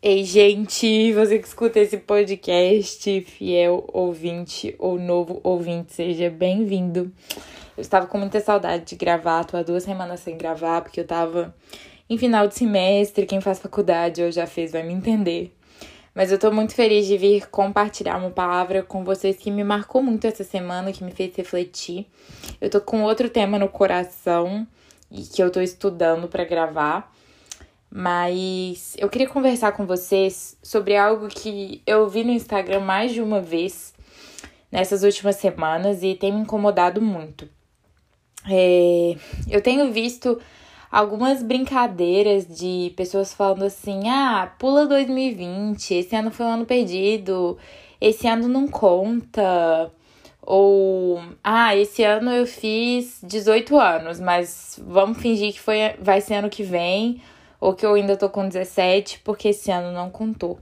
Ei, gente, você que escuta esse podcast, fiel ouvinte ou novo ouvinte, seja bem-vindo. Eu estava com muita saudade de gravar, tô há duas semanas sem gravar, porque eu tava em final de semestre. Quem faz faculdade ou já fez vai me entender. Mas eu tô muito feliz de vir compartilhar uma palavra com vocês que me marcou muito essa semana, que me fez refletir. Eu tô com outro tema no coração e que eu tô estudando para gravar. Mas eu queria conversar com vocês sobre algo que eu vi no Instagram mais de uma vez nessas últimas semanas e tem me incomodado muito. É, eu tenho visto algumas brincadeiras de pessoas falando assim: ah, pula 2020, esse ano foi um ano perdido, esse ano não conta. Ou, ah, esse ano eu fiz 18 anos, mas vamos fingir que foi, vai ser ano que vem ou que eu ainda tô com 17 porque esse ano não contou.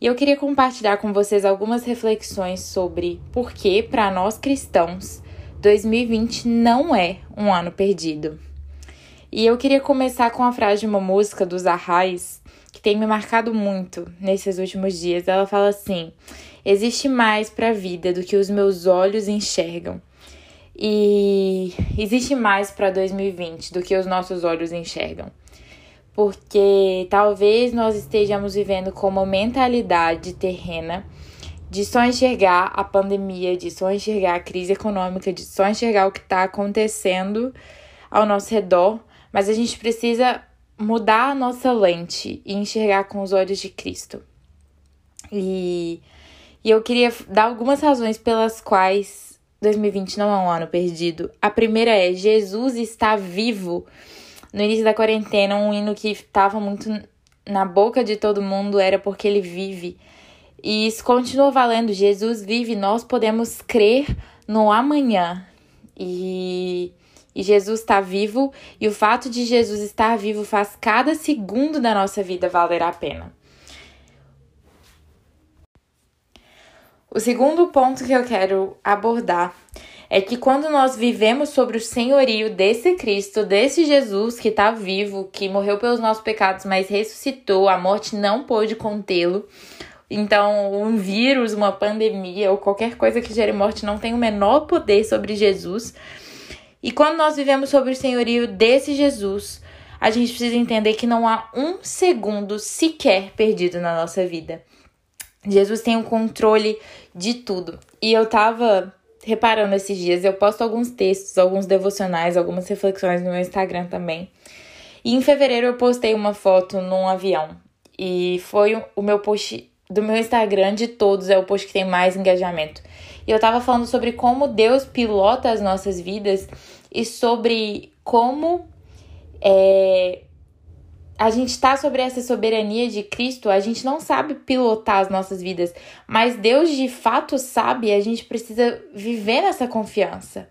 E eu queria compartilhar com vocês algumas reflexões sobre por que, para nós cristãos, 2020 não é um ano perdido. E eu queria começar com a frase de uma música dos Arrais que tem me marcado muito nesses últimos dias. Ela fala assim: Existe mais para a vida do que os meus olhos enxergam. E existe mais para 2020 do que os nossos olhos enxergam porque talvez nós estejamos vivendo com uma mentalidade terrena de só enxergar a pandemia, de só enxergar a crise econômica, de só enxergar o que está acontecendo ao nosso redor, mas a gente precisa mudar a nossa lente e enxergar com os olhos de Cristo. E, e eu queria dar algumas razões pelas quais 2020 não é um ano perdido. A primeira é: Jesus está vivo no início da quarentena, um hino que estava muito na boca de todo mundo era porque ele vive. E isso continua valendo. Jesus vive, nós podemos crer no amanhã. E, e Jesus está vivo, e o fato de Jesus estar vivo faz cada segundo da nossa vida valer a pena. O segundo ponto que eu quero abordar é que quando nós vivemos sobre o senhorio desse Cristo, desse Jesus que está vivo, que morreu pelos nossos pecados, mas ressuscitou, a morte não pôde contê-lo. Então, um vírus, uma pandemia ou qualquer coisa que gere morte não tem o menor poder sobre Jesus. E quando nós vivemos sobre o senhorio desse Jesus, a gente precisa entender que não há um segundo sequer perdido na nossa vida. Jesus tem o controle de tudo. E eu tava reparando esses dias, eu posto alguns textos, alguns devocionais, algumas reflexões no meu Instagram também. E em fevereiro eu postei uma foto num avião. E foi o meu post do meu Instagram de todos, é o post que tem mais engajamento. E eu tava falando sobre como Deus pilota as nossas vidas e sobre como é, a gente está sobre essa soberania de Cristo, a gente não sabe pilotar as nossas vidas, mas Deus de fato sabe a gente precisa viver nessa confiança.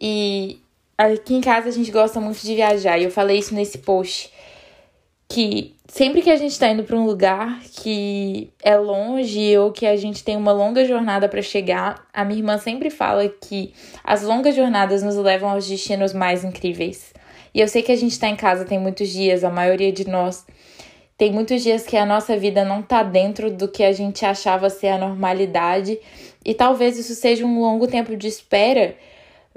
E aqui em casa a gente gosta muito de viajar, e eu falei isso nesse post que sempre que a gente está indo para um lugar que é longe ou que a gente tem uma longa jornada para chegar, a minha irmã sempre fala que as longas jornadas nos levam aos destinos mais incríveis. E eu sei que a gente tá em casa tem muitos dias, a maioria de nós tem muitos dias que a nossa vida não tá dentro do que a gente achava ser a normalidade. E talvez isso seja um longo tempo de espera,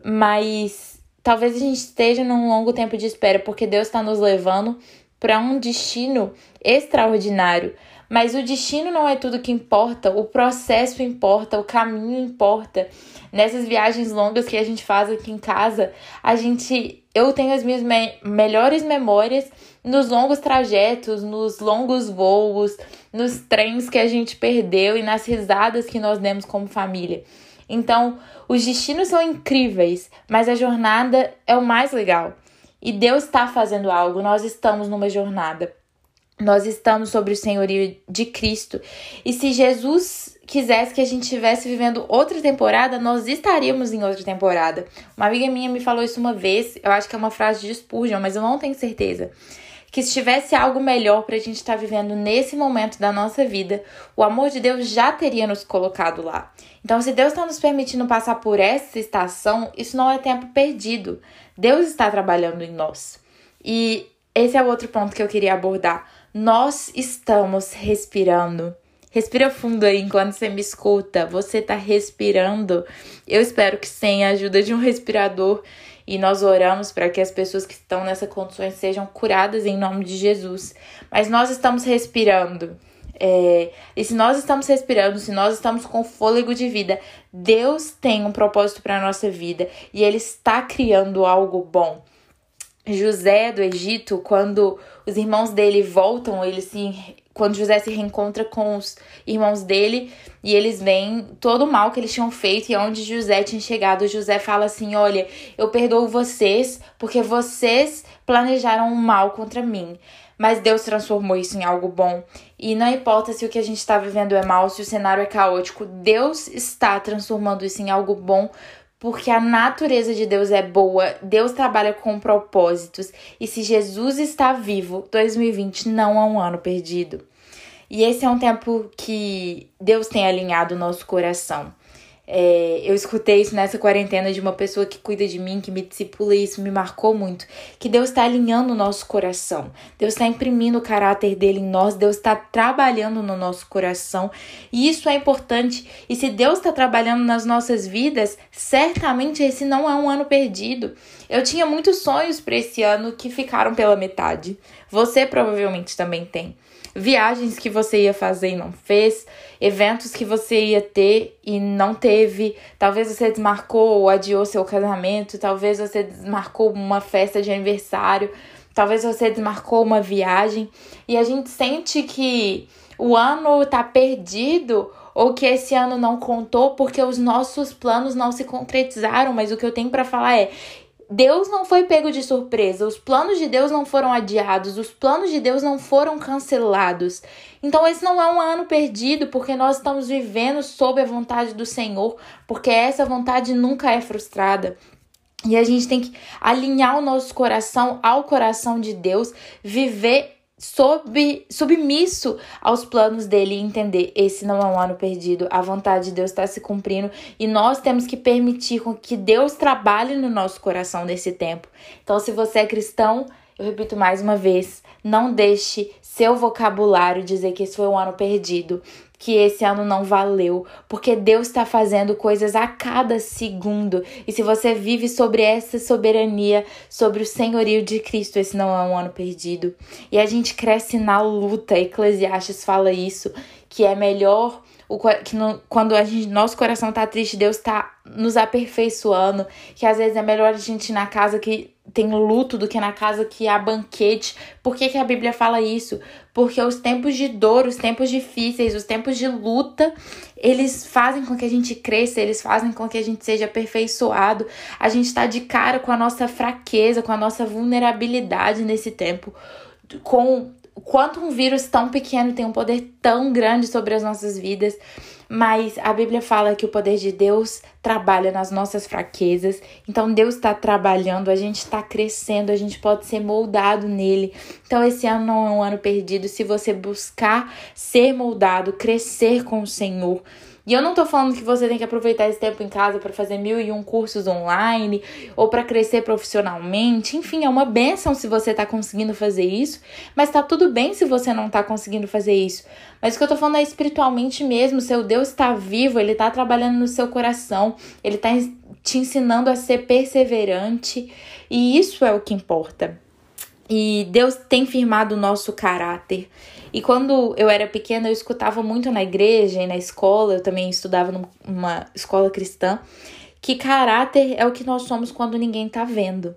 mas talvez a gente esteja num longo tempo de espera porque Deus está nos levando para um destino extraordinário. Mas o destino não é tudo que importa, o processo importa, o caminho importa. Nessas viagens longas que a gente faz aqui em casa, a gente eu tenho as minhas me melhores memórias nos longos trajetos, nos longos voos, nos trens que a gente perdeu e nas risadas que nós demos como família. Então, os destinos são incríveis, mas a jornada é o mais legal. E Deus está fazendo algo, nós estamos numa jornada. Nós estamos sobre o senhorio de Cristo. E se Jesus quisesse que a gente estivesse vivendo outra temporada, nós estaríamos em outra temporada. Uma amiga minha me falou isso uma vez, eu acho que é uma frase de Spurgeon, mas eu não tenho certeza. Que se tivesse algo melhor para a gente estar tá vivendo nesse momento da nossa vida, o amor de Deus já teria nos colocado lá. Então, se Deus está nos permitindo passar por essa estação, isso não é tempo perdido. Deus está trabalhando em nós. E esse é o outro ponto que eu queria abordar. Nós estamos respirando. Respira fundo aí enquanto você me escuta. Você tá respirando. Eu espero que sem a ajuda de um respirador e nós oramos para que as pessoas que estão nessas condições sejam curadas em nome de Jesus. Mas nós estamos respirando. É, e se nós estamos respirando, se nós estamos com fôlego de vida, Deus tem um propósito para a nossa vida e Ele está criando algo bom. José do Egito, quando os irmãos dele voltam, ele se quando José se reencontra com os irmãos dele e eles veem todo o mal que eles tinham feito e onde José tinha chegado, José fala assim: Olha, eu perdoo vocês porque vocês planejaram um mal contra mim. Mas Deus transformou isso em algo bom. E não importa se o que a gente está vivendo é mal, se o cenário é caótico, Deus está transformando isso em algo bom porque a natureza de Deus é boa, Deus trabalha com propósitos, e se Jesus está vivo, 2020 não é um ano perdido. E esse é um tempo que Deus tem alinhado o nosso coração. É, eu escutei isso nessa quarentena de uma pessoa que cuida de mim, que me discipula, e isso me marcou muito. Que Deus está alinhando o nosso coração, Deus está imprimindo o caráter dele em nós, Deus está trabalhando no nosso coração, e isso é importante. E se Deus está trabalhando nas nossas vidas, certamente esse não é um ano perdido. Eu tinha muitos sonhos para esse ano que ficaram pela metade. Você provavelmente também tem viagens que você ia fazer e não fez, eventos que você ia ter e não teve. Talvez você desmarcou ou adiou seu casamento, talvez você desmarcou uma festa de aniversário, talvez você desmarcou uma viagem e a gente sente que o ano tá perdido ou que esse ano não contou porque os nossos planos não se concretizaram, mas o que eu tenho para falar é Deus não foi pego de surpresa, os planos de Deus não foram adiados, os planos de Deus não foram cancelados. Então, esse não é um ano perdido, porque nós estamos vivendo sob a vontade do Senhor, porque essa vontade nunca é frustrada. E a gente tem que alinhar o nosso coração ao coração de Deus, viver sob, submisso aos planos dele e entender esse não é um ano perdido, a vontade de Deus está se cumprindo e nós temos que permitir que Deus trabalhe no nosso coração nesse tempo. Então, se você é cristão, eu repito mais uma vez, não deixe seu vocabulário dizer que esse foi um ano perdido que esse ano não valeu, porque Deus está fazendo coisas a cada segundo. E se você vive sobre essa soberania, sobre o senhorio de Cristo, esse não é um ano perdido. E a gente cresce na luta. Eclesiastes fala isso, que é melhor o, que no, quando a gente, nosso coração tá triste, Deus tá nos aperfeiçoando, que às vezes é melhor a gente ir na casa que tem luto do que na casa que há banquete. Por que, que a Bíblia fala isso? Porque os tempos de dor, os tempos difíceis, os tempos de luta, eles fazem com que a gente cresça, eles fazem com que a gente seja aperfeiçoado. A gente está de cara com a nossa fraqueza, com a nossa vulnerabilidade nesse tempo, com quanto um vírus tão pequeno tem um poder tão grande sobre as nossas vidas. Mas a Bíblia fala que o poder de Deus trabalha nas nossas fraquezas. Então Deus está trabalhando, a gente está crescendo, a gente pode ser moldado nele. Então esse ano não é um ano perdido se você buscar ser moldado, crescer com o Senhor. E eu não tô falando que você tem que aproveitar esse tempo em casa para fazer mil e um cursos online ou para crescer profissionalmente. Enfim, é uma benção se você tá conseguindo fazer isso, mas tá tudo bem se você não tá conseguindo fazer isso. Mas o que eu tô falando é espiritualmente mesmo, seu Deus está vivo, ele tá trabalhando no seu coração, ele tá te ensinando a ser perseverante, e isso é o que importa. E Deus tem firmado o nosso caráter. E quando eu era pequena, eu escutava muito na igreja e na escola, eu também estudava numa escola cristã, que caráter é o que nós somos quando ninguém tá vendo.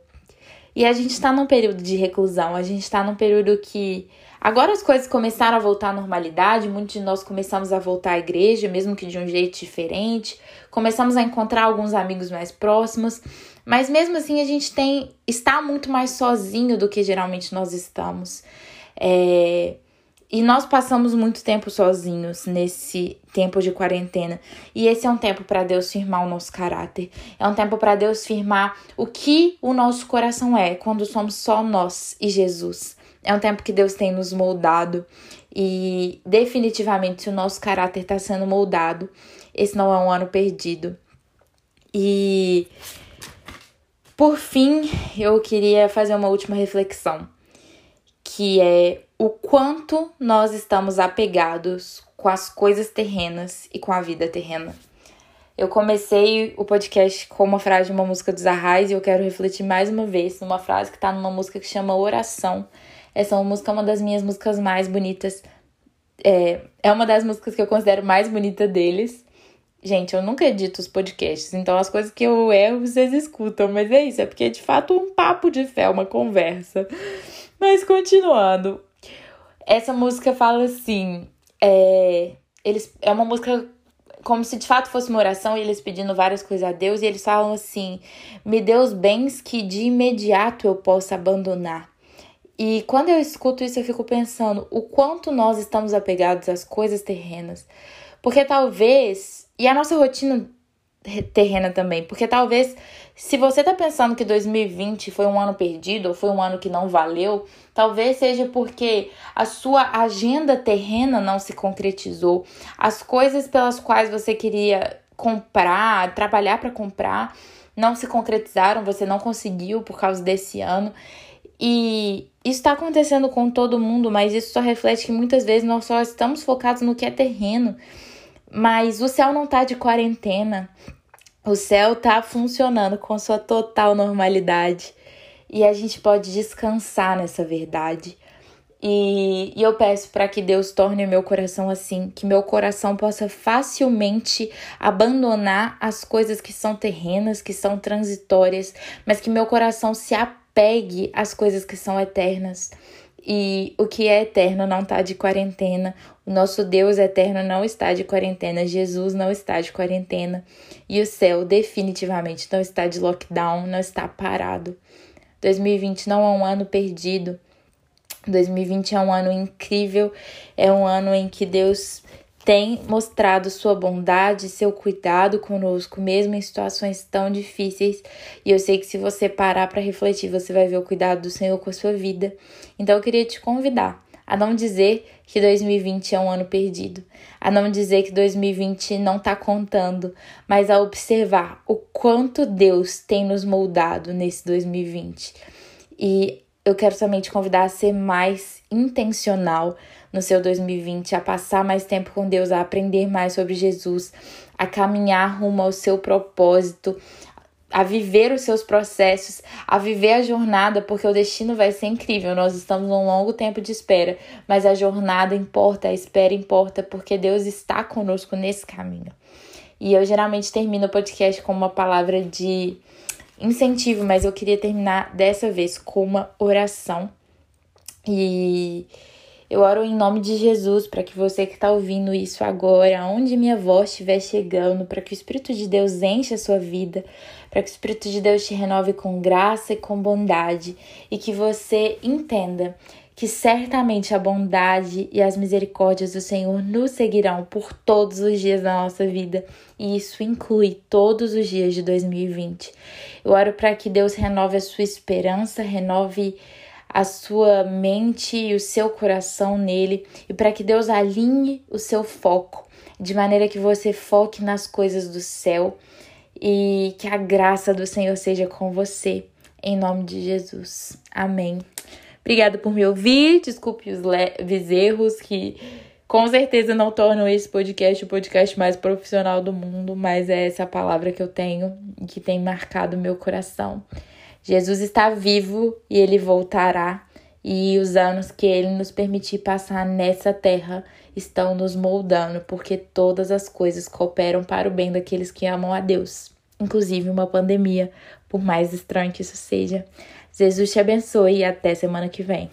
E a gente tá num período de reclusão, a gente tá num período que agora as coisas começaram a voltar à normalidade, muitos de nós começamos a voltar à igreja, mesmo que de um jeito diferente, começamos a encontrar alguns amigos mais próximos, mas mesmo assim a gente tem está muito mais sozinho do que geralmente nós estamos. É, e nós passamos muito tempo sozinhos nesse tempo de quarentena. E esse é um tempo para Deus firmar o nosso caráter. É um tempo para Deus firmar o que o nosso coração é quando somos só nós e Jesus. É um tempo que Deus tem nos moldado. E definitivamente, se o nosso caráter está sendo moldado, esse não é um ano perdido. E por fim, eu queria fazer uma última reflexão, que é o quanto nós estamos apegados com as coisas terrenas e com a vida terrena. Eu comecei o podcast com uma frase de uma música dos Arrais e eu quero refletir mais uma vez numa frase que tá numa música que chama Oração. Essa música é uma das minhas músicas mais bonitas. É, é uma das músicas que eu considero mais bonita deles. Gente, eu nunca edito os podcasts, então as coisas que eu erro vocês escutam, mas é isso, é porque é de fato um papo de fé, uma conversa. Mas continuando, essa música fala assim: é, eles, é uma música como se de fato fosse uma oração e eles pedindo várias coisas a Deus, e eles falam assim: me dê os bens que de imediato eu possa abandonar. E quando eu escuto isso, eu fico pensando o quanto nós estamos apegados às coisas terrenas. Porque talvez, e a nossa rotina terrena também, porque talvez se você tá pensando que 2020 foi um ano perdido ou foi um ano que não valeu, talvez seja porque a sua agenda terrena não se concretizou. As coisas pelas quais você queria comprar, trabalhar para comprar, não se concretizaram, você não conseguiu por causa desse ano. E isso está acontecendo com todo mundo, mas isso só reflete que muitas vezes nós só estamos focados no que é terreno. Mas o céu não tá de quarentena. O céu tá funcionando com sua total normalidade e a gente pode descansar nessa verdade. E, e eu peço para que Deus torne meu coração assim, que meu coração possa facilmente abandonar as coisas que são terrenas, que são transitórias, mas que meu coração se apegue às coisas que são eternas. E o que é eterno não está de quarentena. O nosso Deus eterno não está de quarentena. Jesus não está de quarentena. E o céu definitivamente não está de lockdown, não está parado. 2020 não é um ano perdido. 2020 é um ano incrível, é um ano em que Deus tem mostrado sua bondade, seu cuidado conosco, mesmo em situações tão difíceis. E eu sei que se você parar para refletir, você vai ver o cuidado do Senhor com a sua vida. Então eu queria te convidar a não dizer que 2020 é um ano perdido, a não dizer que 2020 não está contando, mas a observar o quanto Deus tem nos moldado nesse 2020. E eu quero também te convidar a ser mais intencional no seu 2020, a passar mais tempo com Deus, a aprender mais sobre Jesus, a caminhar rumo ao seu propósito, a viver os seus processos, a viver a jornada, porque o destino vai ser incrível. Nós estamos num longo tempo de espera, mas a jornada importa, a espera importa, porque Deus está conosco nesse caminho. E eu geralmente termino o podcast com uma palavra de incentivo, mas eu queria terminar dessa vez com uma oração. E eu oro em nome de Jesus para que você que está ouvindo isso agora, onde minha voz estiver chegando, para que o Espírito de Deus enche a sua vida, para que o Espírito de Deus te renove com graça e com bondade e que você entenda que certamente a bondade e as misericórdias do Senhor nos seguirão por todos os dias da nossa vida, e isso inclui todos os dias de 2020. Eu oro para que Deus renove a sua esperança, renove a sua mente e o seu coração nele e para que Deus alinhe o seu foco de maneira que você foque nas coisas do céu e que a graça do Senhor seja com você. Em nome de Jesus. Amém. Obrigada por me ouvir. Desculpe os leves erros que com certeza não tornam esse podcast o podcast mais profissional do mundo, mas é essa palavra que eu tenho e que tem marcado meu coração. Jesus está vivo e ele voltará, e os anos que ele nos permitir passar nessa terra estão nos moldando, porque todas as coisas cooperam para o bem daqueles que amam a Deus, inclusive uma pandemia, por mais estranho que isso seja. Jesus te abençoe e até semana que vem.